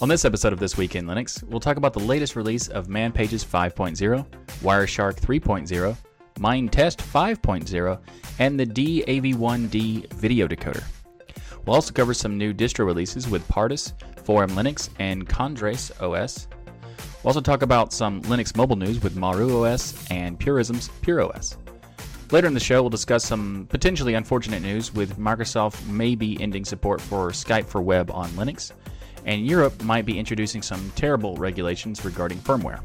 On this episode of This Week in Linux, we'll talk about the latest release of ManPages 5.0, Wireshark 3.0, Minetest 5.0, and the DAV1D video decoder. We'll also cover some new distro releases with Pardus, 4M Linux, and Condres OS. We'll also talk about some Linux mobile news with Maru OS and Purism's Pure OS. Later in the show, we'll discuss some potentially unfortunate news with Microsoft maybe ending support for Skype for Web on Linux, and Europe might be introducing some terrible regulations regarding firmware.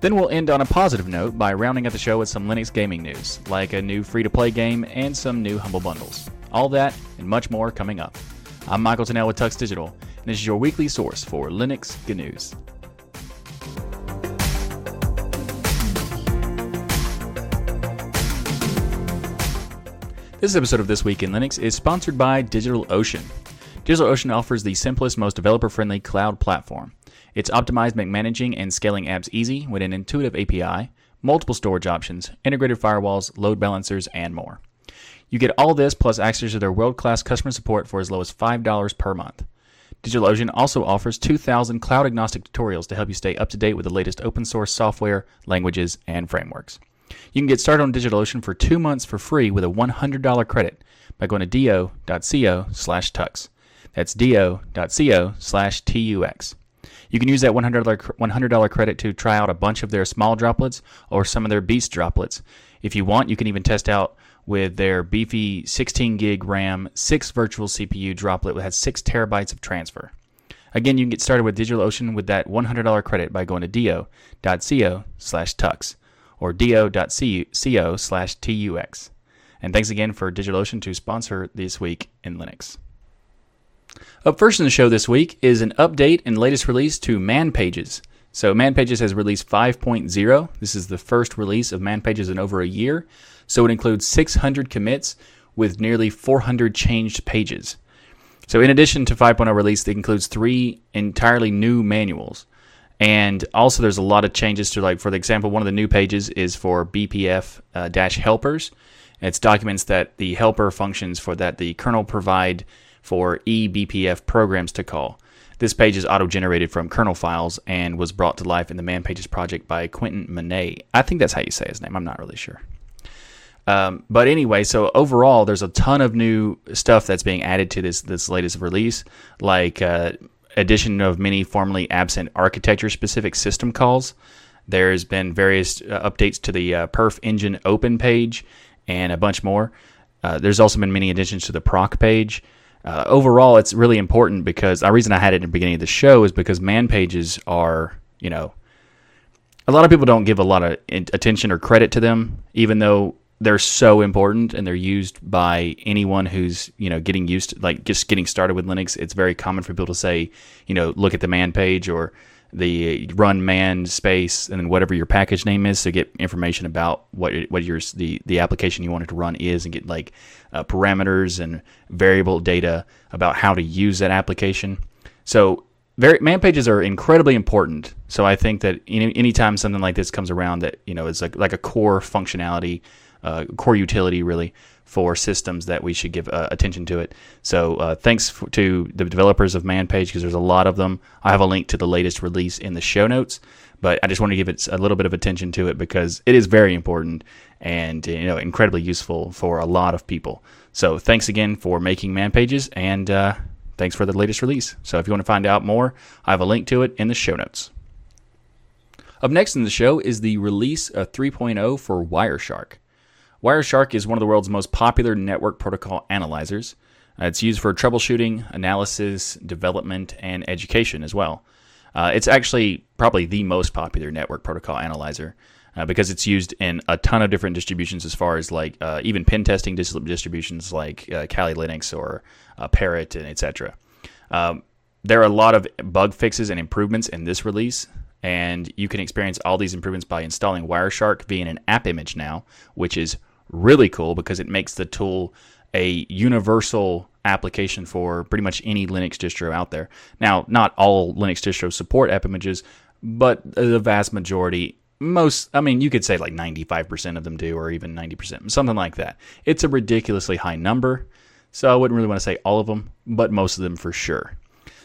Then we'll end on a positive note by rounding out the show with some Linux gaming news, like a new free to play game and some new Humble Bundles. All that and much more coming up. I'm Michael Tunnell with Tux Digital, and this is your weekly source for Linux news. This episode of This Week in Linux is sponsored by DigitalOcean. DigitalOcean offers the simplest, most developer friendly cloud platform. It's optimized make managing and scaling apps easy with an intuitive API, multiple storage options, integrated firewalls, load balancers, and more. You get all this plus access to their world class customer support for as low as $5 per month. DigitalOcean also offers 2,000 cloud agnostic tutorials to help you stay up to date with the latest open source software, languages, and frameworks. You can get started on DigitalOcean for two months for free with a $100 credit by going to do.co slash tux. That's do.co slash tux. You can use that $100, $100 credit to try out a bunch of their small droplets or some of their beast droplets. If you want, you can even test out with their beefy 16 gig RAM, 6 virtual CPU droplet that has 6 terabytes of transfer. Again, you can get started with DigitalOcean with that $100 credit by going to do.co slash tux or do.co slash tux. And thanks again for DigitalOcean to sponsor This Week in Linux. Up first in the show this week is an update and latest release to Man Pages. So Man Pages has released 5.0. This is the first release of Man Pages in over a year. So it includes 600 commits with nearly 400 changed pages. So in addition to 5.0 release, it includes three entirely new manuals. And also, there's a lot of changes to, like, for example, one of the new pages is for BPF uh, dash helpers. It's documents that the helper functions for that the kernel provide for eBPF programs to call. This page is auto generated from kernel files and was brought to life in the Man Pages project by Quentin Monnet. I think that's how you say his name. I'm not really sure. Um, but anyway, so overall, there's a ton of new stuff that's being added to this this latest release, like uh, addition of many formerly absent architecture-specific system calls. There's been various uh, updates to the uh, Perf Event Open page and a bunch more. Uh, there's also been many additions to the proc page. Uh, overall, it's really important because the reason I had it in the beginning of the show is because man pages are, you know, a lot of people don't give a lot of attention or credit to them, even though they're so important and they're used by anyone who's you know getting used to like just getting started with linux. It's very common for people to say you know look at the man page or the run man space and then whatever your package name is to get information about what what your the the application you wanted to run is and get like uh, parameters and variable data about how to use that application. So very, man pages are incredibly important. So i think that any, anytime something like this comes around that you know is like like a core functionality uh, core utility really for systems that we should give uh, attention to it. So uh, thanks to the developers of ManPage because there's a lot of them. I have a link to the latest release in the show notes, but I just want to give it a little bit of attention to it because it is very important and you know incredibly useful for a lot of people. So thanks again for making ManPages and uh, thanks for the latest release. So if you want to find out more, I have a link to it in the show notes. Up next in the show is the release of 3.0 for Wireshark. Wireshark is one of the world's most popular network protocol analyzers. Uh, it's used for troubleshooting, analysis, development, and education as well. Uh, it's actually probably the most popular network protocol analyzer uh, because it's used in a ton of different distributions, as far as like uh, even pen testing distributions like uh, Kali Linux or Parrot and etc. Um, there are a lot of bug fixes and improvements in this release and you can experience all these improvements by installing Wireshark via an app image now, which is really cool because it makes the tool a universal application for pretty much any Linux distro out there. Now, not all Linux distros support app images, but the vast majority, most, I mean, you could say like 95% of them do, or even 90%, something like that. It's a ridiculously high number, so I wouldn't really want to say all of them, but most of them for sure.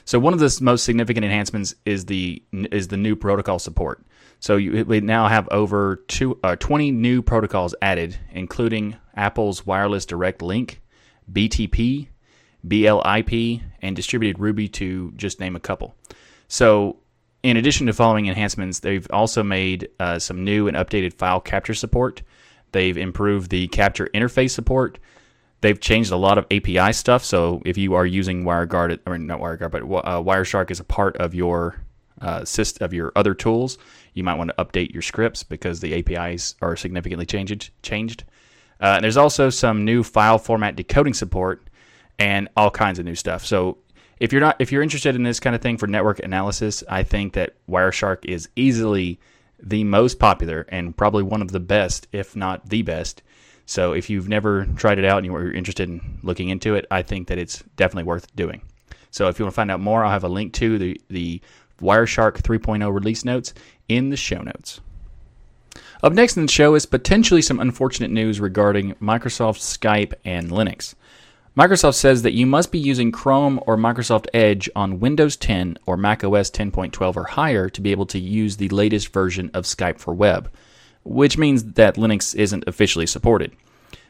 So one of the most significant enhancements is the is the new protocol support. So you, we now have over two, uh, 20 new protocols added, including Apple's Wireless Direct Link, BTP, BLIP, and distributed Ruby to just name a couple. So in addition to following enhancements, they've also made uh, some new and updated file capture support. They've improved the capture interface support. They've changed a lot of API stuff. So if you are using WireGuard, or not WireGuard, but uh, Wireshark is a part of your uh, syst- of your other tools, you might want to update your scripts because the APIs are significantly changed. Changed. Uh, there's also some new file format decoding support and all kinds of new stuff. So if you're not if you're interested in this kind of thing for network analysis, I think that Wireshark is easily the most popular and probably one of the best, if not the best. So if you've never tried it out and you're interested in looking into it, I think that it's definitely worth doing. So if you want to find out more, I'll have a link to the the Wireshark 3.0 release notes in the show notes. Up next in the show is potentially some unfortunate news regarding Microsoft Skype and Linux. Microsoft says that you must be using Chrome or Microsoft Edge on Windows 10 or macOS 10.12 or higher to be able to use the latest version of Skype for Web, which means that Linux isn't officially supported.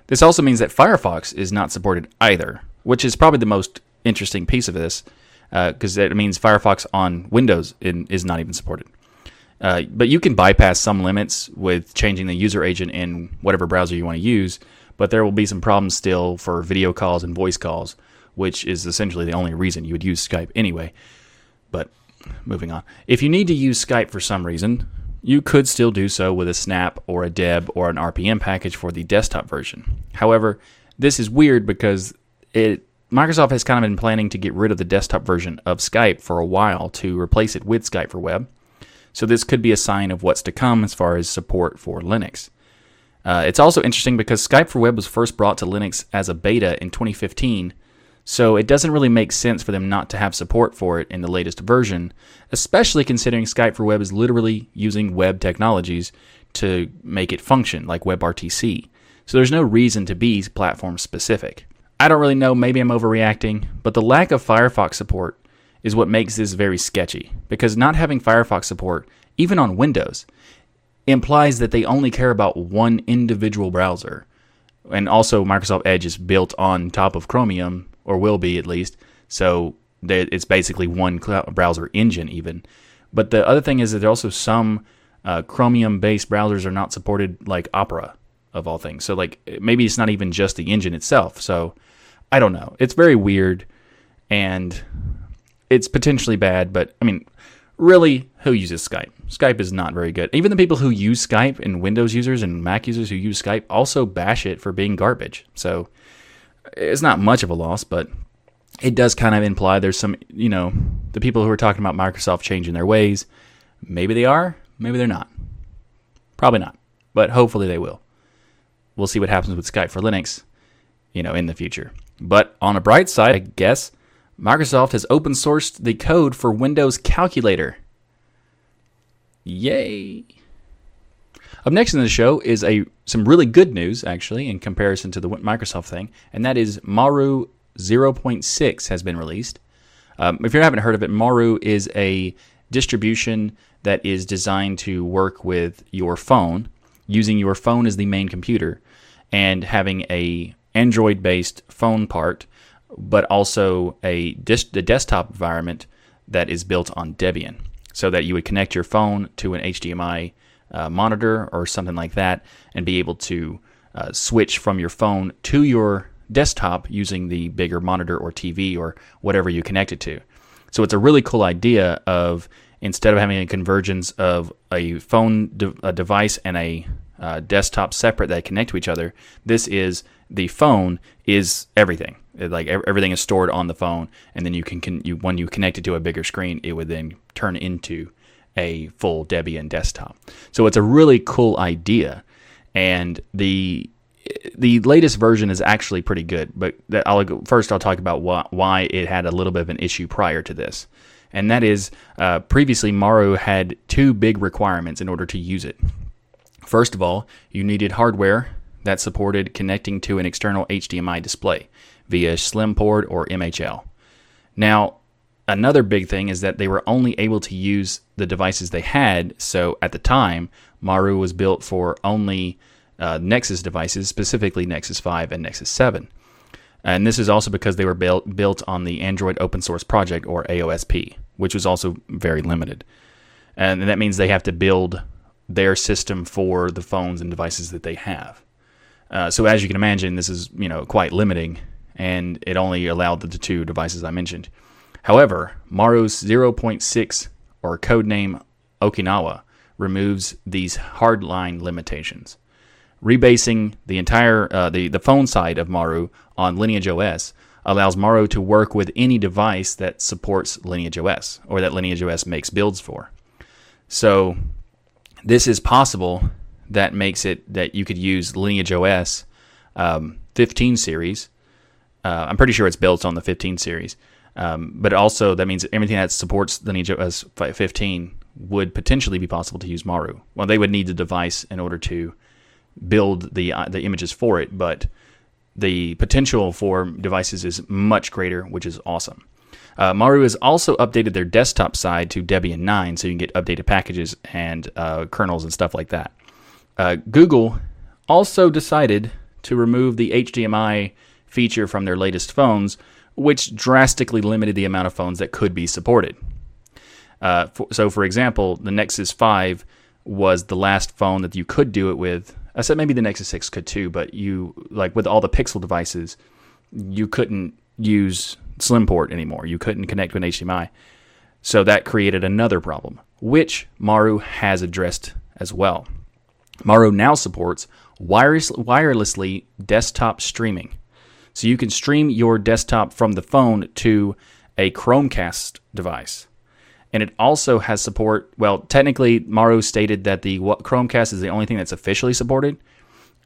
This also means that Firefox is not supported either, which is probably the most interesting piece of this, because uh, it means Firefox on Windows in, is not even supported. Uh, but you can bypass some limits with changing the user agent in whatever browser you want to use but there will be some problems still for video calls and voice calls, which is essentially the only reason you would use Skype anyway. But moving on. If you need to use Skype for some reason, you could still do so with a Snap or a Deb or an RPM package for the desktop version. However, this is weird because it Microsoft has kind of been planning to get rid of the desktop version of Skype for a while to replace it with Skype for Web. So this could be a sign of what's to come as far as support for Linux. Uh, it's also interesting because Skype for Web was first brought to Linux as a beta in 2015, so it doesn't really make sense for them not to have support for it in the latest version, especially considering Skype for Web is literally using web technologies to make it function, like WebRTC. So there's no reason to be platform specific. I don't really know, maybe I'm overreacting, but the lack of Firefox support is what makes this very sketchy, because not having Firefox support, even on Windows, implies that they only care about one individual browser. And also, Microsoft Edge is built on top of Chromium, or will be at least. So it's basically one browser engine, even. But the other thing is that there are also some uh, Chromium based browsers are not supported, like Opera, of all things. So, like, maybe it's not even just the engine itself. So, I don't know. It's very weird and it's potentially bad, but I mean, really, who uses Skype? Skype is not very good. Even the people who use Skype and Windows users and Mac users who use Skype also bash it for being garbage. So it's not much of a loss, but it does kind of imply there's some, you know, the people who are talking about Microsoft changing their ways, maybe they are, maybe they're not. Probably not, but hopefully they will. We'll see what happens with Skype for Linux, you know, in the future. But on a bright side, I guess Microsoft has open sourced the code for Windows Calculator. Yay! Up next in the show is a some really good news, actually, in comparison to the Microsoft thing, and that is Maru 0.6 has been released. Um, if you haven't heard of it, Maru is a distribution that is designed to work with your phone, using your phone as the main computer, and having a Android-based phone part but also a dis- the desktop environment that is built on Debian, so that you would connect your phone to an HDMI uh, monitor or something like that, and be able to uh, switch from your phone to your desktop using the bigger monitor or TV or whatever you connect it to. So it's a really cool idea of instead of having a convergence of a phone de- a device and a uh, desktop separate that connect to each other, this is the phone is everything like everything is stored on the phone, and then you can, can you when you connect it to a bigger screen, it would then turn into a full Debian desktop. So it's a really cool idea, and the the latest version is actually pretty good. But I'll first I'll talk about why, why it had a little bit of an issue prior to this, and that is uh, previously Maru had two big requirements in order to use it. First of all, you needed hardware that supported connecting to an external HDMI display via Slimport or MHL. Now, another big thing is that they were only able to use the devices they had. So at the time, Maru was built for only uh, Nexus devices, specifically Nexus 5 and Nexus 7. And this is also because they were built, built on the Android Open Source Project, or AOSP, which was also very limited. And that means they have to build their system for the phones and devices that they have. Uh, so as you can imagine, this is you know quite limiting, and it only allowed the two devices I mentioned. However, Maru's 0.6 or codename Okinawa removes these hardline limitations. Rebasing the entire uh, the the phone side of Maru on Lineage OS allows Maru to work with any device that supports Lineage OS or that Lineage OS makes builds for. So this is possible. That makes it that you could use Lineage OS um, 15 series. Uh, I'm pretty sure it's built on the 15 series, um, but also that means everything that supports Lineage OS 15 would potentially be possible to use Maru. Well, they would need the device in order to build the uh, the images for it, but the potential for devices is much greater, which is awesome. Uh, Maru has also updated their desktop side to Debian 9, so you can get updated packages and uh, kernels and stuff like that. Uh, Google also decided to remove the HDMI feature from their latest phones, which drastically limited the amount of phones that could be supported. Uh, for, so, for example, the Nexus 5 was the last phone that you could do it with I said maybe the Nexus 6 could too, but you like with all the Pixel devices, you couldn't use Slimport anymore. You couldn't connect with HDMI. So that created another problem, which Maru has addressed as well. Maru now supports wireless, wirelessly desktop streaming. So you can stream your desktop from the phone to a Chromecast device and it also has support. Well, technically, Maru stated that the Chromecast is the only thing that's officially supported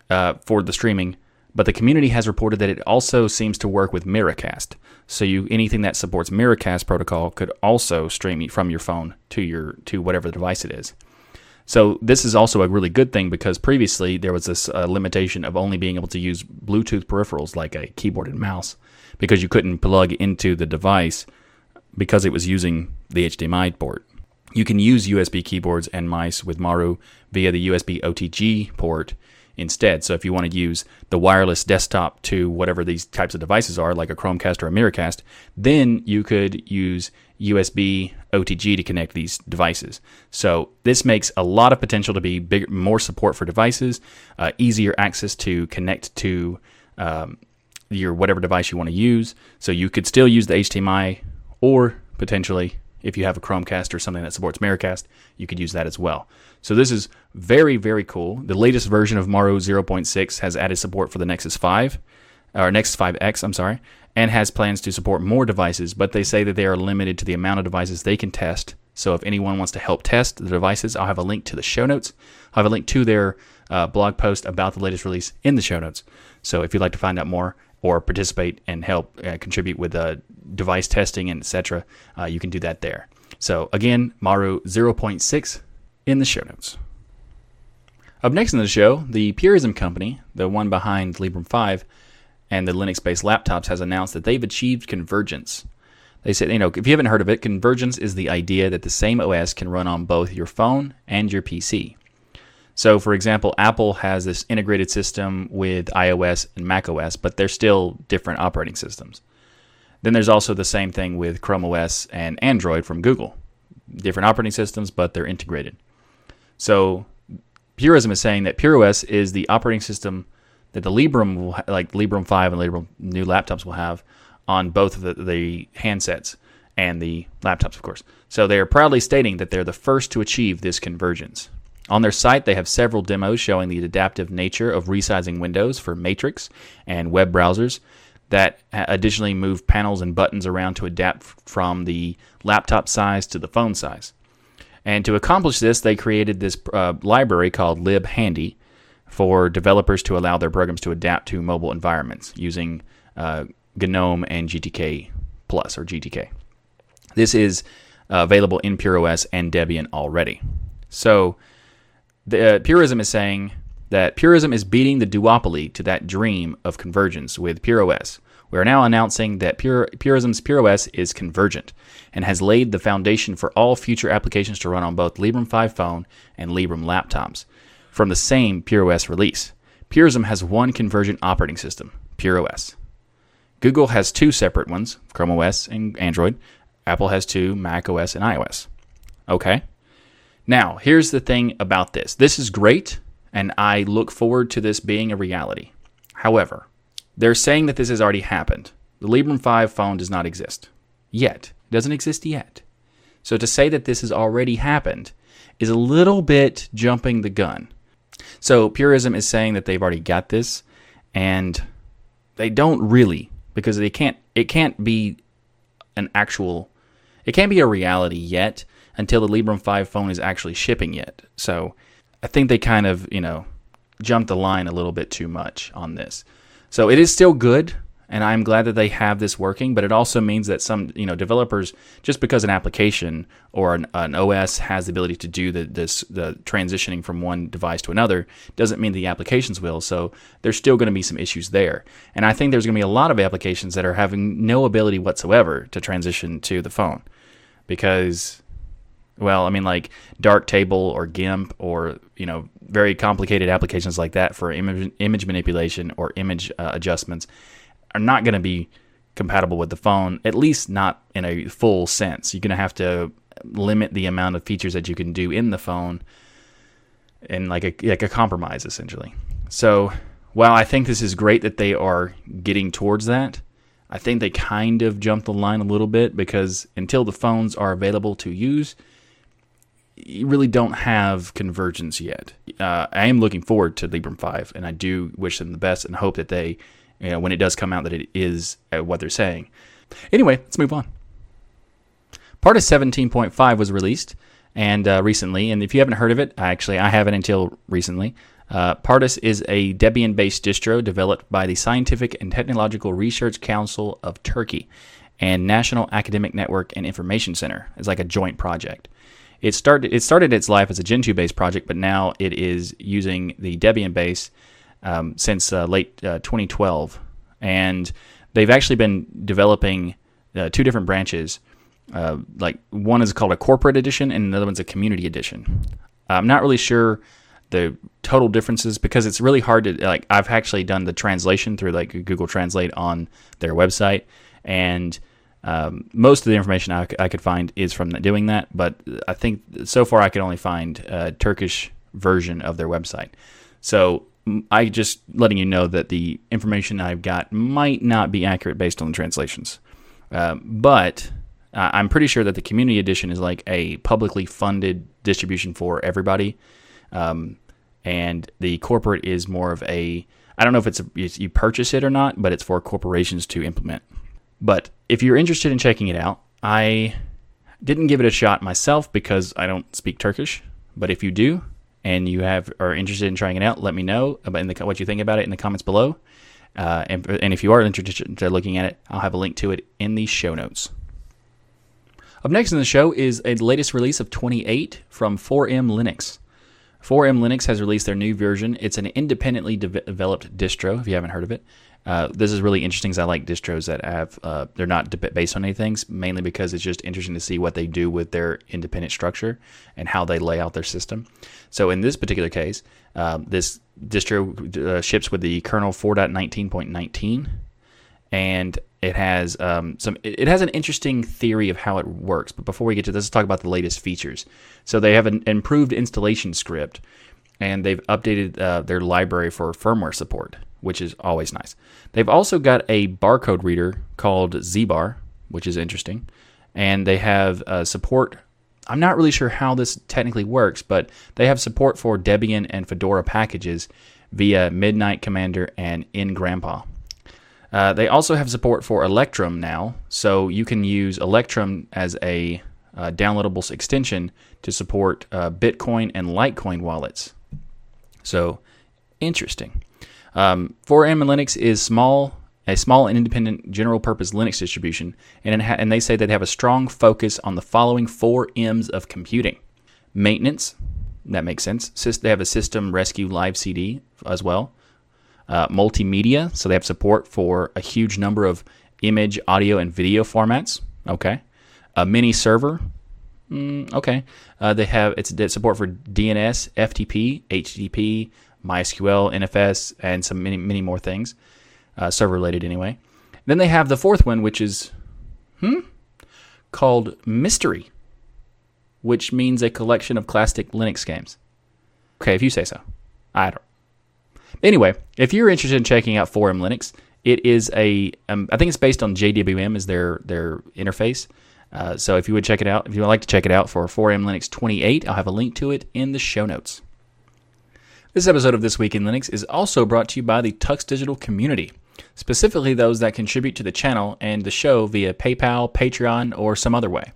uh, for the streaming, but the community has reported that it also seems to work with Miracast. So you anything that supports Miracast protocol could also stream from your phone to your to whatever device it is. So this is also a really good thing because previously there was this uh, limitation of only being able to use Bluetooth peripherals like a keyboard and mouse because you couldn't plug into the device because it was using the HDMI port. You can use USB keyboards and mice with Maru via the USB OTG port instead. So if you want to use the wireless desktop to whatever these types of devices are, like a Chromecast or a Miracast, then you could use USB OTG to connect these devices. So this makes a lot of potential to be bigger, more support for devices, uh, easier access to connect to um, your whatever device you want to use. So you could still use the HDMI or potentially if you have a Chromecast or something that supports Miracast, you could use that as well. So this is very, very cool. The latest version of Maru 0.6 has added support for the Nexus 5, or Nexus 5X, I'm sorry, and has plans to support more devices, but they say that they are limited to the amount of devices they can test. So if anyone wants to help test the devices, I'll have a link to the show notes. I'll have a link to their uh, blog post about the latest release in the show notes. So if you'd like to find out more, or participate and help uh, contribute with uh, device testing and etc., uh, you can do that there. So again, Maru 0.6 in the show notes. Up next in the show, the Purism company, the one behind Librem 5 and the Linux-based laptops, has announced that they've achieved convergence. They said, you know, if you haven't heard of it, convergence is the idea that the same OS can run on both your phone and your PC. So, for example, Apple has this integrated system with iOS and macOS, but they're still different operating systems. Then there's also the same thing with Chrome OS and Android from Google. Different operating systems, but they're integrated. So, Purism is saying that PureOS is the operating system that the Librem ha- like Librem 5 and Librem new laptops will have on both of the, the handsets and the laptops, of course. So they are proudly stating that they're the first to achieve this convergence. On their site, they have several demos showing the adaptive nature of resizing windows for Matrix and web browsers that additionally move panels and buttons around to adapt from the laptop size to the phone size. And to accomplish this, they created this uh, library called libhandy for developers to allow their programs to adapt to mobile environments using uh, GNOME and GTK Plus or GTK. This is uh, available in PureOS and Debian already. So the, uh, Purism is saying that Purism is beating the duopoly to that dream of convergence with PureOS, We are now announcing that Pure, Purism's PureOS is convergent and has laid the foundation for all future applications to run on both Librem 5 phone and Librem laptops from the same PureOS release. Purism has one convergent operating system, PureOS. Google has two separate ones, Chrome OS and Android. Apple has two, Mac OS and iOS. Okay. Now, here's the thing about this. This is great, and I look forward to this being a reality. However, they're saying that this has already happened. The Librem 5 phone does not exist. Yet. It doesn't exist yet. So to say that this has already happened is a little bit jumping the gun. So Purism is saying that they've already got this, and they don't really because they can't. It can't be an actual. It can't be a reality yet until the Librem 5 phone is actually shipping yet. So I think they kind of you know jumped the line a little bit too much on this. So it is still good and I'm glad that they have this working. But it also means that some you know developers, just because an application or an, an OS has the ability to do the this the transitioning from one device to another, doesn't mean the applications will. So there's still going to be some issues there. And I think there's going to be a lot of applications that are having no ability whatsoever to transition to the phone because well, I mean, like Darktable or GIMP or you know very complicated applications like that for image, image manipulation or image uh, adjustments are not going to be compatible with the phone, at least not in a full sense. You're going to have to limit the amount of features that you can do in the phone and like a like a compromise essentially. So, while I think this is great that they are getting towards that, I think they kind of jumped the line a little bit because until the phones are available to use, you really don't have convergence yet. Uh, I am looking forward to Librem 5, and I do wish them the best and hope that they you know, when it does come out that it is uh, what they're saying. Anyway, let's move on. Pardus 17.5 was released and uh, recently, and if you haven't heard of it, actually I haven't until recently. Uh, Pardus is a Debian-based distro developed by the Scientific and Technological Research Council of Turkey and National Academic Network and Information Center. It's like a joint project. It started it started its life as a Gentoo based project, but now it is using the Debian base um, since uh, late uh, 2012, and they've actually been developing uh, two different branches. Uh, like one is called a corporate edition, and another one's a community edition. I'm not really sure the total differences because it's really hard to like. I've actually done the translation through like Google Translate on their website, and um, most of the information I, I, could find is from doing that. But I think so far I could only find a Turkish version of their website. So I just letting you know that the information I've got might not be accurate based on the translations. Uh, but uh, I'm pretty sure that the community edition is like a publicly funded distribution for everybody. Um, and the corporate is more of a, I don't know if it's, a, you purchase it or not, but it's for corporations to implement. But if you're interested in checking it out, I didn't give it a shot myself because I don't speak Turkish. But if you do, and you have are interested in trying it out, let me know about the, what you think about it in the comments below. Uh, and, and if you are interested in looking at it, I'll have a link to it in the show notes. Up next in the show is a latest release of 28 from 4M Linux. 4M Linux has released their new version. It's an independently de- developed distro, if you haven't heard of it. Uh, this is really interesting because I like distros that have uh, they're not de- based on anything, mainly because it's just interesting to see what they do with their independent structure and how they lay out their system. So in this particular case, uh, this distro uh, ships with the kernel 4.19.19, and it has um, some. It has an interesting theory of how it works. But before we get to this, let's talk about the latest features. So they have an improved installation script, and they've updated uh, their library for firmware support which is always nice. They've also got a barcode reader called ZBar, which is interesting. And they have uh, support. I'm not really sure how this technically works, but they have support for Debian and Fedora packages via Midnight Commander and ngrandpa. Uh, they also have support for Electrum now, so you can use Electrum as a uh, downloadable extension to support uh, Bitcoin and Litecoin wallets. So, interesting. Um, 4M and Linux is small, a small and independent general purpose Linux distribution, and, ha- and they say they have a strong focus on the following four M's of computing maintenance, that makes sense. They have a system rescue live CD as well. uh, multimedia, so they have support for a huge number of image, audio, and video formats. Okay, a mini server. Mm, okay, uh, they have it's, support for DNS, FTP, HTTP, MySQL, NFS, and some many many more things, uh, server related anyway. Then they have the fourth one, which is hmm called Mystery, which means a collection of classic Linux games. Okay, if you say so. I don't. Anyway, if you're interested in checking out 4M Linux, it is a. Um, I think it's based on JWM as their their interface. Uh, so if you would check it out, if you would like to check it out for 4M Linux 28, I'll have a link to it in the show notes. This episode of This Week in Linux is also brought to you by the Tux Digital community, specifically those that contribute to the channel and the show via PayPal, Patreon, or some other way.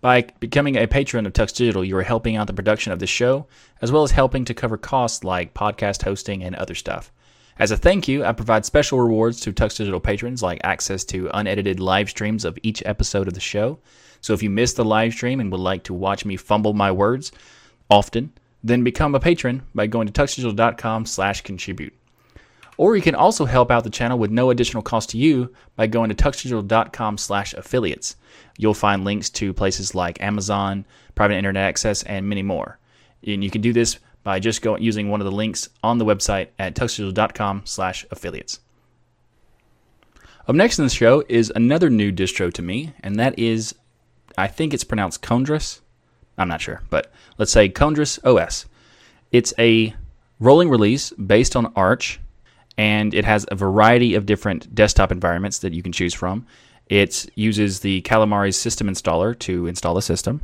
By becoming a patron of Tux Digital, you are helping out the production of the show, as well as helping to cover costs like podcast hosting and other stuff. As a thank you, I provide special rewards to Tux Digital patrons like access to unedited live streams of each episode of the show. So if you missed the live stream and would like to watch me fumble my words often, then become a patron by going to tuxdigital.com slash contribute. Or you can also help out the channel with no additional cost to you by going to tuxdigital.com slash affiliates. You'll find links to places like Amazon, private internet access, and many more. And you can do this by just going using one of the links on the website at tuxdigital.com slash affiliates. Up next in the show is another new distro to me, and that is, I think it's pronounced Condres. I'm not sure, but let's say Condres OS. It's a rolling release based on Arch, and it has a variety of different desktop environments that you can choose from. It uses the Calamares system installer to install the system.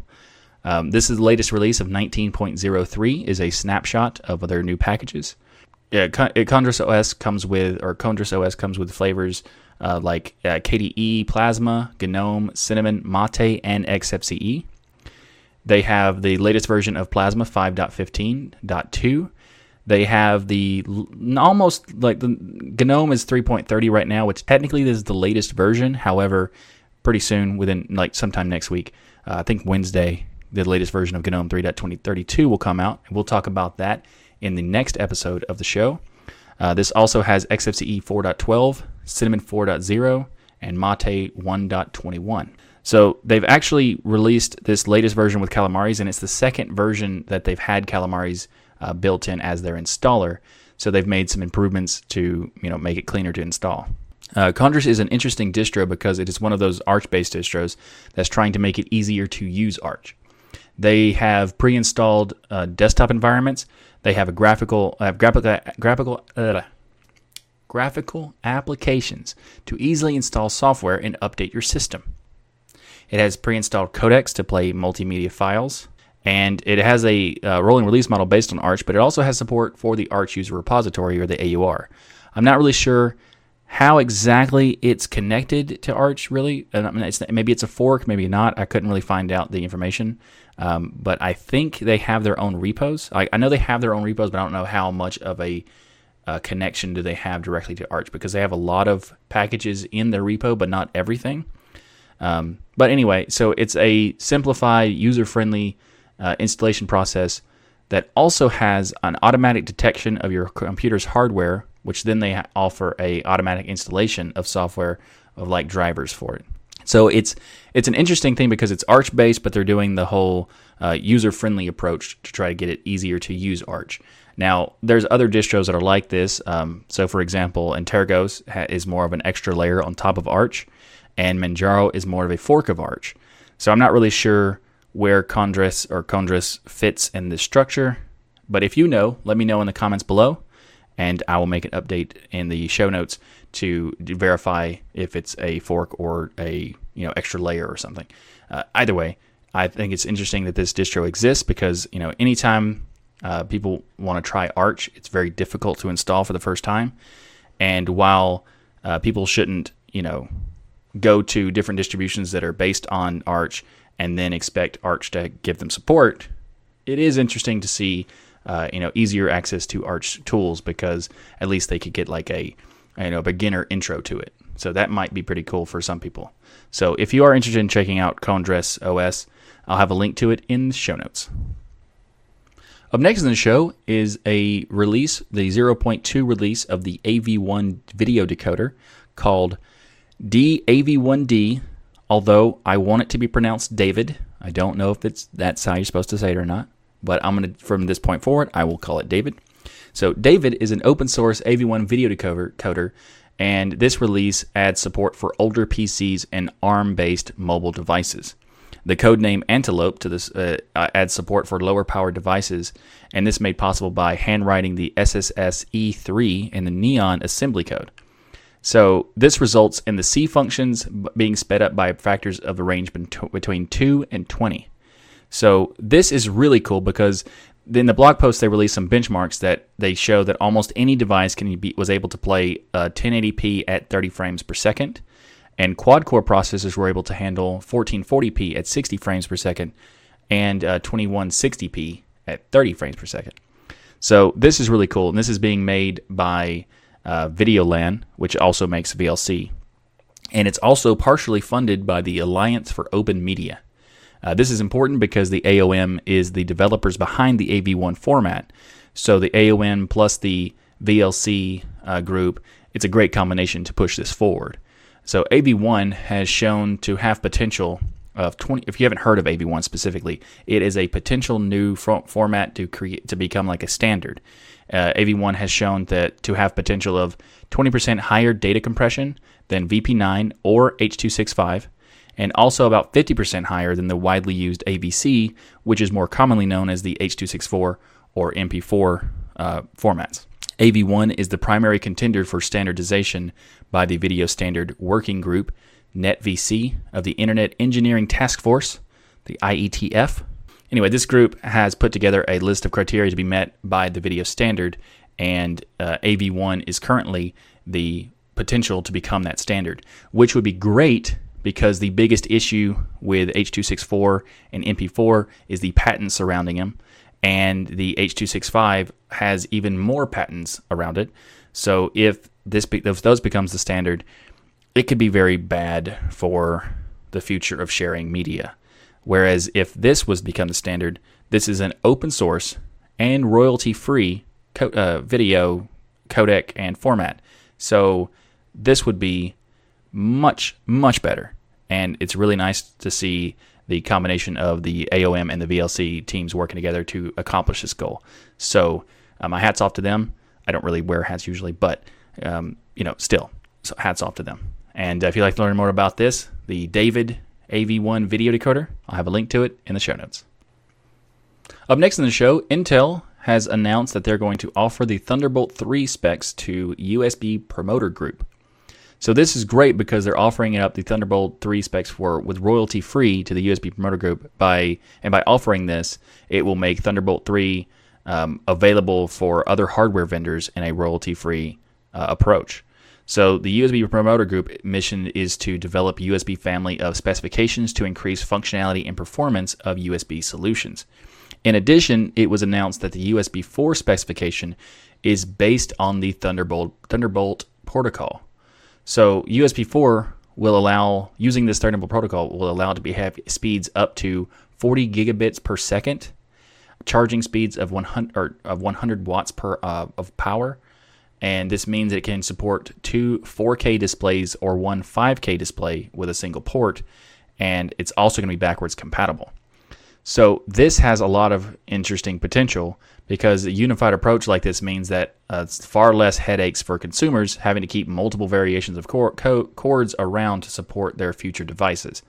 Um, this is the latest release of 19.03. is a snapshot of their new packages. Yeah, Condres OS comes with, or Condres OS comes with flavors uh, like uh, KDE, Plasma, GNOME, Cinnamon, Mate, and XFCE. They have the latest version of Plasma 5.15.2. They have the almost like the GNOME is 3.30 right now, which technically is the latest version. However, pretty soon, within like sometime next week, uh, I think Wednesday, the latest version of GNOME 3.2032 will come out, and we'll talk about that in the next episode of the show. Uh, this also has XFCE 4.12, Cinnamon 4.0, and Mate 1.21. So they've actually released this latest version with Calamares, and it's the second version that they've had Calamares uh, built in as their installer. So they've made some improvements to you know make it cleaner to install. Uh, is an interesting distro because it is one of those Arch-based distros that's trying to make it easier to use Arch. They have pre-installed uh, desktop environments. They have a graphical uh, graphical graphical uh, graphical applications to easily install software and update your system. It has pre-installed codecs to play multimedia files, and it has a uh, rolling release model based on Arch, but it also has support for the Arch User Repository or the AUR. I'm not really sure how exactly it's connected to Arch, really. I mean, it's, maybe it's a fork, maybe not. I couldn't really find out the information. Um, but I think they have their own repos. I, I, know they have their own repos, but I don't know how much of a uh, connection do they have directly to Arch because they have a lot of packages in their repo, but not everything. Um, but anyway, so it's a simplified, user friendly uh, installation process that also has an automatic detection of your computer's hardware, which then they offer a automatic installation of software of like drivers for it. So it's it's an interesting thing because it's Arch based, but they're doing the whole uh, user friendly approach to try to get it easier to use Arch. Now, there's other distros that are like this. Um, so, for example, Antergos ha- is more of an extra layer on top of Arch, and Manjaro is more of a fork of Arch. So, I'm not really sure where Condres or Condres fits in this structure. But if you know, let me know in the comments below, and I will make an update in the show notes to verify if it's a fork or a you know extra layer or something. Uh, either way, I think it's interesting that this distro exists because you know anytime uh, people want to try Arch, it's very difficult to install for the first time. And while uh, people shouldn't you know go to different distributions that are based on Arch and then expect Arch to give them support, it is interesting to see uh, you know easier access to Arch tools because at least they could get like a you know beginner intro to it. So that might be pretty cool for some people. So if you are interested in checking out Condres OS, I'll have a link to it in the show notes. Up next in the show is a release, the 0.2 release of the AV1 video decoder called DAV1D, although I want it to be pronounced David. I don't know if it's that's how you're supposed to say it or not, but I'm going to from this point forward, I will call it David. So David is an open source AV1 video decoder coder, and this release adds support for older PCs and ARM-based mobile devices. The code name Antelope to this uh, adds support for lower power devices, and this made possible by handwriting the SSS E3 in the Neon assembly code. So this results in the C functions being sped up by factors of the range between 2 and 20. So this is really cool because in the blog post they released some benchmarks that they show that almost any device can be was able to play uh, 1080p at 30 frames per second, and quad core processors were able to handle 1440p at 60 frames per second, and uh, 2160p at 30 frames per second. So this is really cool, and this is being made by uh, Videolan, which also makes VLC, and it's also partially funded by the Alliance for Open Media. Uh, this is important because the AOM is the developers behind the AV1 format. So the AOM plus the VLC uh, group, it's a great combination to push this forward. So AV1 has shown to have potential of 20 if you haven't heard of AV1 specifically, it is a potential new format to create to become like a standard. Uh, AV1 has shown that to have potential of 20% higher data compression than VP9 or H265 and also about 50% higher than the widely used AVC, which is more commonly known as the H.264 or MP4 uh, formats. AV1 is the primary contender for standardization by the Video Standard Working Group, NetVC, of the Internet Engineering Task Force, the IETF. Anyway, this group has put together a list of criteria to be met by the video standard, and uh, AV1 is currently the potential to become that standard, which would be great because the biggest issue with H.264 and MP4 is the patents surrounding them, and the H.265 has even more patents around it. So if this if those becomes the standard, it could be very bad for the future of sharing media. Whereas if this was become the standard, this is an open source and royalty free co- uh, video codec and format. So this would be much, much better. And it's really nice to see the combination of the AOM and the VLC teams working together to accomplish this goal. So, uh, my hats off to them. I don't really wear hats usually, but um, you know, still, so hats off to them. And if you'd like to learn more about this, the David AV1 video decoder, I'll have a link to it in the show notes. Up next in the show, Intel has announced that they're going to offer the Thunderbolt 3 specs to USB Promoter Group. So this is great because they're offering it up the Thunderbolt 3 specs for with royalty free to the USB promoter group by and by offering this, it will make Thunderbolt 3 um, available for other hardware vendors in a royalty free uh, approach. So the USB promoter group mission is to develop USB family of specifications to increase functionality and performance of USB solutions. In addition, it was announced that the USB 4 specification is based on the Thunderbolt Thunderbolt protocol. So USB 4 will allow using this Thunderbolt protocol will allow to be have speeds up to 40 gigabits per second, charging speeds of 100 or of 100 watts per uh, of power, and this means it can support two 4K displays or one 5K display with a single port, and it's also going to be backwards compatible. So this has a lot of interesting potential because a unified approach like this means that uh, it's far less headaches for consumers having to keep multiple variations of cords around to support their future devices.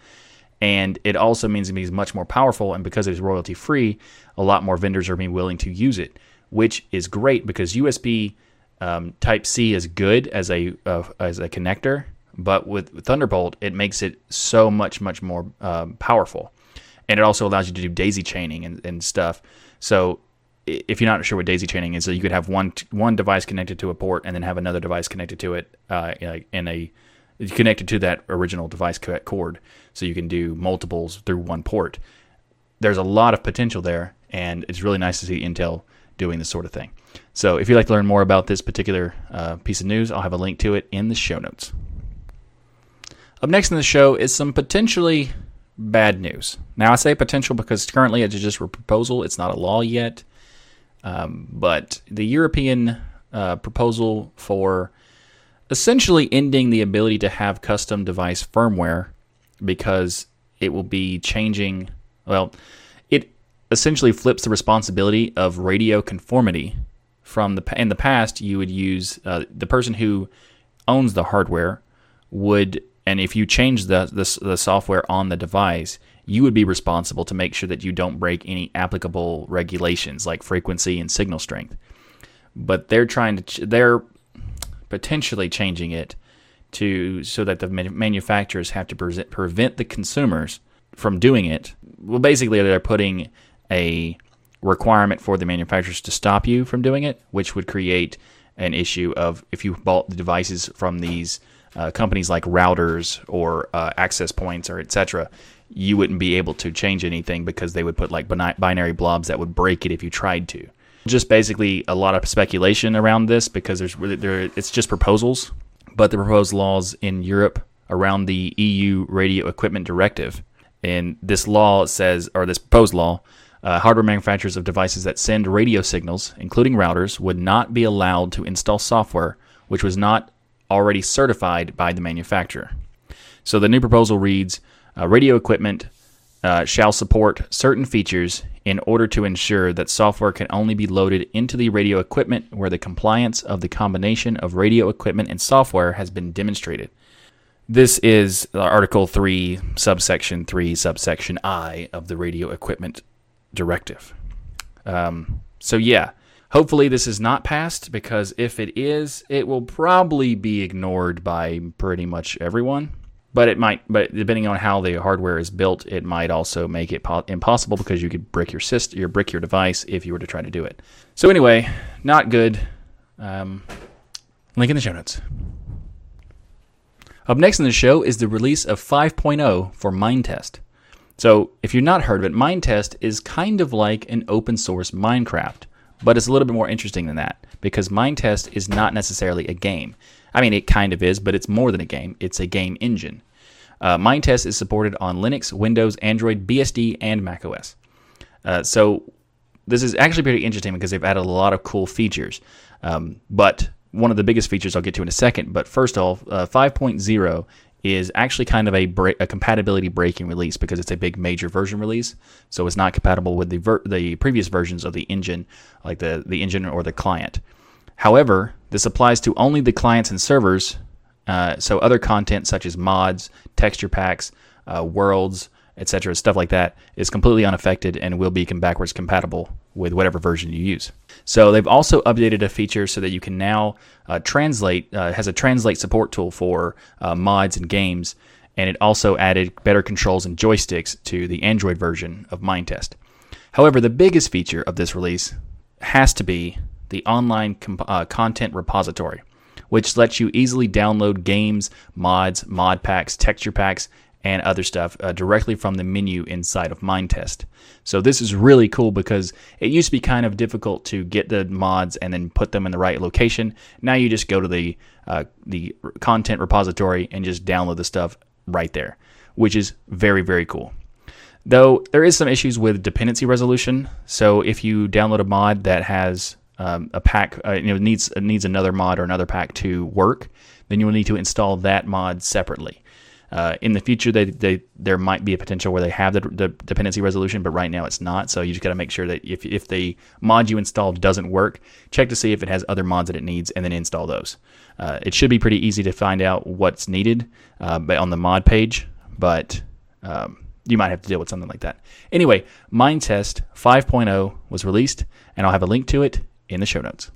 And it also means it means much more powerful, and because it's royalty free, a lot more vendors are being willing to use it, which is great because USB um, Type C is good as a uh, as a connector, but with Thunderbolt, it makes it so much much more um, powerful, and it also allows you to do daisy chaining and, and stuff. So if you're not sure what daisy chaining is, so you could have one one device connected to a port and then have another device connected to it uh, in a connected to that original device cord, so you can do multiples through one port. There's a lot of potential there, and it's really nice to see Intel doing this sort of thing. So, if you'd like to learn more about this particular uh, piece of news, I'll have a link to it in the show notes. Up next in the show is some potentially bad news. Now, I say potential because currently it's just a proposal; it's not a law yet. Um, but the European uh, proposal for essentially ending the ability to have custom device firmware because it will be changing. Well, essentially flips the responsibility of radio conformity from the in the past. You would use uh, the person who owns the hardware would, and if you change the, the the software on the device, you would be responsible to make sure that you don't break any applicable regulations like frequency and signal strength. But they're trying to they're potentially changing it to so that the manufacturers have to pre- prevent the consumers from doing it. Well, basically, they're putting a requirement for the manufacturers to stop you from doing it, which would create an issue of if you bought the devices from these uh, companies like routers or uh, access points or etc you wouldn't be able to change anything because they would put like binary blobs that would break it if you tried to. Just basically a lot of speculation around this because there's there it's just proposals, but the proposed laws in Europe around the EU Radio Equipment Directive, and this law says or this proposed law. Uh, hardware manufacturers of devices that send radio signals, including routers, would not be allowed to install software which was not already certified by the manufacturer. So the new proposal reads uh, radio equipment uh, shall support certain features in order to ensure that software can only be loaded into the radio equipment where the compliance of the combination of radio equipment and software has been demonstrated. This is Article 3, subsection 3, subsection I of the Radio Equipment Directive. Um, so, yeah, hopefully this is not passed because if it is, it will probably be ignored by pretty much everyone. But it might but depending on how the hardware is built it might also make it po- impossible because you could brick your system your brick your device if you were to try to do it. So anyway not good. Um, link in the show notes. Up next in the show is the release of 5.0 for minetest so if you've not heard of it minetest is kind of like an open source minecraft but it's a little bit more interesting than that because minetest is not necessarily a game I mean, it kind of is, but it's more than a game. It's a game engine. Uh, Minetest is supported on Linux, Windows, Android, BSD, and macOS. Uh, so this is actually pretty interesting because they've added a lot of cool features. Um, but one of the biggest features I'll get to in a second. But first off, uh, 5.0 is actually kind of a, break, a compatibility breaking release because it's a big major version release. So it's not compatible with the ver- the previous versions of the engine, like the the engine or the client. However, this applies to only the clients and servers, uh, so other content such as mods, texture packs, uh, worlds, etc., stuff like that is completely unaffected and will be backwards compatible with whatever version you use. So they've also updated a feature so that you can now uh, translate, uh, has a translate support tool for uh, mods and games, and it also added better controls and joysticks to the Android version of Minetest. However, the biggest feature of this release has to be the online comp- uh, content repository, which lets you easily download games, mods, mod packs, texture packs, and other stuff uh, directly from the menu inside of Minetest. So this is really cool because it used to be kind of difficult to get the mods and then put them in the right location. Now you just go to the uh, the content repository and just download the stuff right there, which is very very cool. Though there is some issues with dependency resolution. So if you download a mod that has um, a pack uh, you know needs needs another mod or another pack to work, then you will need to install that mod separately. Uh, in the future, they, they, there might be a potential where they have the, the dependency resolution, but right now it's not. So you just got to make sure that if, if the mod you installed doesn't work, check to see if it has other mods that it needs, and then install those. Uh, it should be pretty easy to find out what's needed uh, on the mod page, but um, you might have to deal with something like that. Anyway, Minetest 5.0 was released, and I'll have a link to it in the show notes.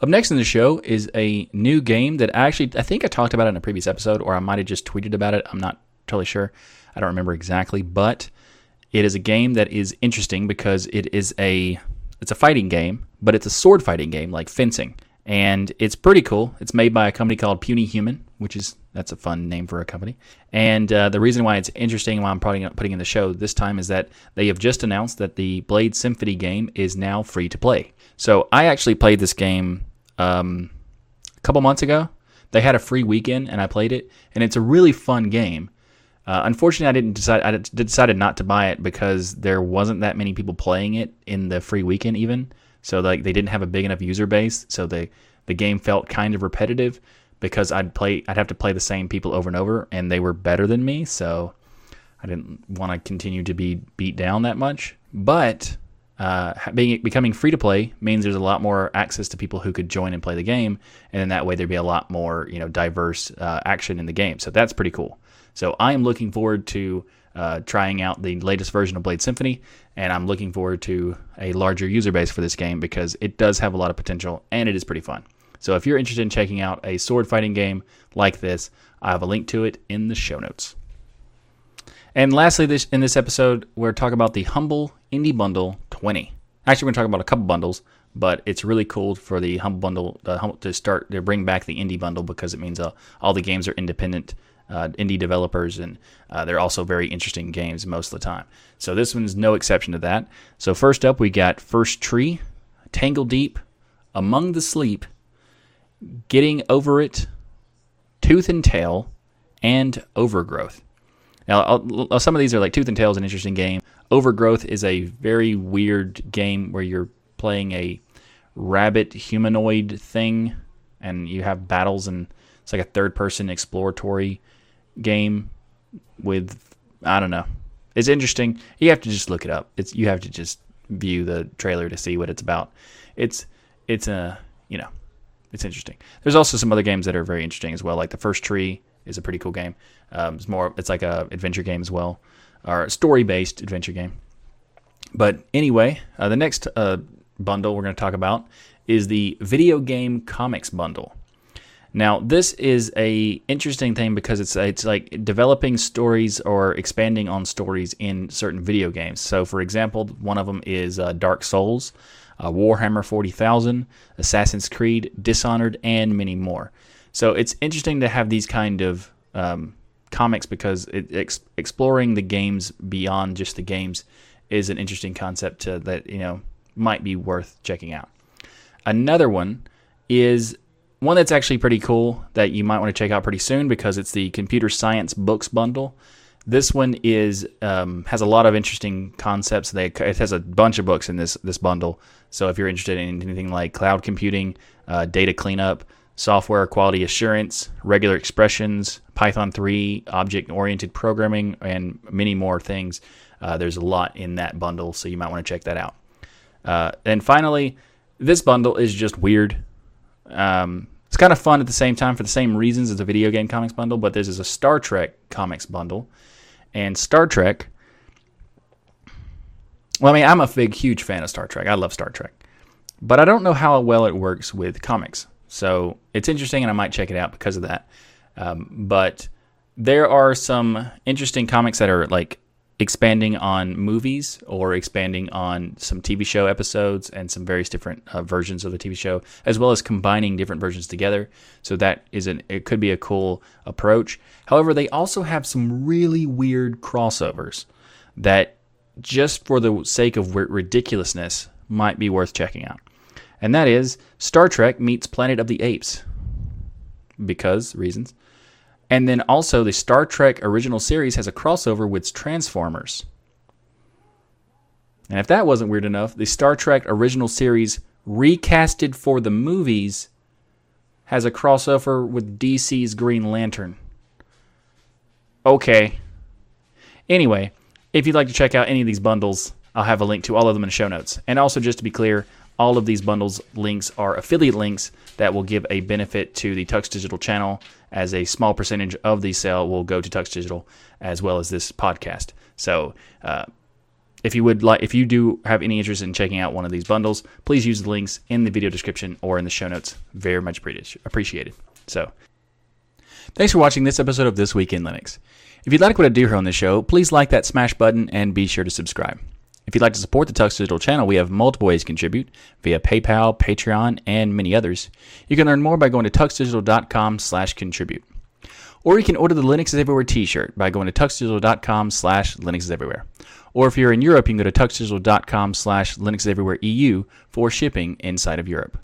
Up next in the show is a new game that actually I think I talked about it in a previous episode, or I might have just tweeted about it. I'm not totally sure. I don't remember exactly, but it is a game that is interesting because it is a it's a fighting game, but it's a sword fighting game like fencing, and it's pretty cool. It's made by a company called Puny Human, which is that's a fun name for a company. And uh, the reason why it's interesting, why I'm putting putting in the show this time, is that they have just announced that the Blade Symphony game is now free to play. So I actually played this game um, a couple months ago. They had a free weekend, and I played it, and it's a really fun game. Uh, unfortunately, I didn't decide. I decided not to buy it because there wasn't that many people playing it in the free weekend, even. So like they didn't have a big enough user base, so the the game felt kind of repetitive because I'd play I'd have to play the same people over and over, and they were better than me, so I didn't want to continue to be beat down that much. But uh, being becoming free to play means there's a lot more access to people who could join and play the game, and in that way there'd be a lot more you know diverse uh, action in the game. So that's pretty cool. So I am looking forward to uh, trying out the latest version of Blade Symphony, and I'm looking forward to a larger user base for this game because it does have a lot of potential and it is pretty fun. So if you're interested in checking out a sword fighting game like this, I have a link to it in the show notes. And lastly, this in this episode, we're talking about the Humble Indie Bundle 20. Actually, we're going to talk about a couple bundles, but it's really cool for the Humble Bundle to start to bring back the Indie Bundle because it means uh, all the games are independent uh, indie developers, and uh, they're also very interesting games most of the time. So this one's no exception to that. So first up, we got First Tree, Tangledeep, Among the Sleep, Getting Over It, Tooth and Tail, and Overgrowth. Now, I'll, some of these are like Tooth and Tail is an interesting game. Overgrowth is a very weird game where you're playing a rabbit humanoid thing, and you have battles, and it's like a third-person exploratory game with I don't know. It's interesting. You have to just look it up. It's you have to just view the trailer to see what it's about. It's it's a you know it's interesting. There's also some other games that are very interesting as well. Like the First Tree is a pretty cool game. Um, it's more it's like a adventure game as well, or a story based adventure game. But anyway, uh, the next uh, bundle we're going to talk about is the video game comics bundle. Now, this is a interesting thing because it's it's like developing stories or expanding on stories in certain video games. So, for example, one of them is uh, Dark Souls, uh, Warhammer 40,000, Assassin's Creed, Dishonored, and many more. So, it's interesting to have these kind of um, comics because it, ex- exploring the games beyond just the games is an interesting concept to, that you know might be worth checking out. Another one is one that's actually pretty cool that you might want to check out pretty soon because it's the computer science books bundle. This one is um, has a lot of interesting concepts. They, it has a bunch of books in this this bundle. So if you're interested in anything like cloud computing, uh, data cleanup, software quality assurance, regular expressions, Python 3, object oriented programming, and many more things, uh, there's a lot in that bundle. So you might want to check that out. Uh, and finally, this bundle is just weird. Um, it's kind of fun at the same time for the same reasons as the video game comics bundle, but this is a Star Trek comics bundle. And Star Trek, well, I mean, I'm a big, huge fan of Star Trek. I love Star Trek. But I don't know how well it works with comics. So it's interesting, and I might check it out because of that. Um, but there are some interesting comics that are like expanding on movies or expanding on some TV show episodes and some various different uh, versions of the TV show, as well as combining different versions together. So that is an it could be a cool approach. However, they also have some really weird crossovers that, just for the sake of ridiculousness, might be worth checking out. And that is Star Trek meets Planet of the Apes. Because reasons. And then also, the Star Trek original series has a crossover with Transformers. And if that wasn't weird enough, the Star Trek original series, recasted for the movies, has a crossover with DC's Green Lantern. Okay. Anyway, if you'd like to check out any of these bundles, I'll have a link to all of them in the show notes. And also, just to be clear, all of these bundles links are affiliate links that will give a benefit to the Tux Digital channel, as a small percentage of the sale will go to Tux Digital as well as this podcast. So, uh, if you would like, if you do have any interest in checking out one of these bundles, please use the links in the video description or in the show notes. Very much appreciated. So, thanks for watching this episode of This Week in Linux. If you'd like what I do here on the show, please like that smash button and be sure to subscribe. If you'd like to support the Tux Digital channel, we have multiple ways to contribute via PayPal, Patreon, and many others. You can learn more by going to tuxdigital.com slash contribute. Or you can order the Linux is Everywhere t-shirt by going to tuxdigital.com slash Linux is Everywhere. Or if you're in Europe, you can go to tuxdigital.com slash Linux is Everywhere EU for shipping inside of Europe.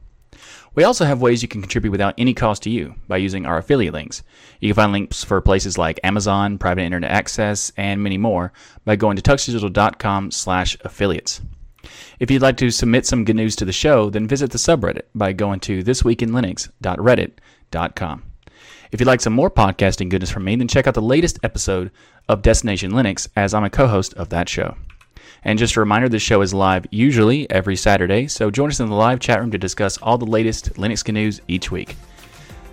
We also have ways you can contribute without any cost to you by using our affiliate links. You can find links for places like Amazon, private internet access, and many more by going to tuxdigital.com slash affiliates. If you'd like to submit some good news to the show, then visit the subreddit by going to thisweekinlinux.reddit.com. If you'd like some more podcasting goodness from me, then check out the latest episode of Destination Linux as I'm a co-host of that show. And just a reminder, this show is live usually every Saturday, so join us in the live chat room to discuss all the latest Linux news each week.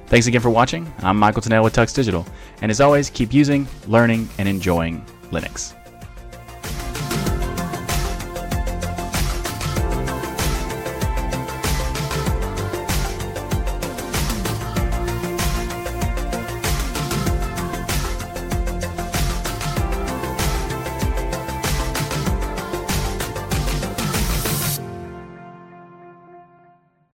Thanks again for watching. I'm Michael Tunnell with Tux Digital, and as always, keep using, learning, and enjoying Linux.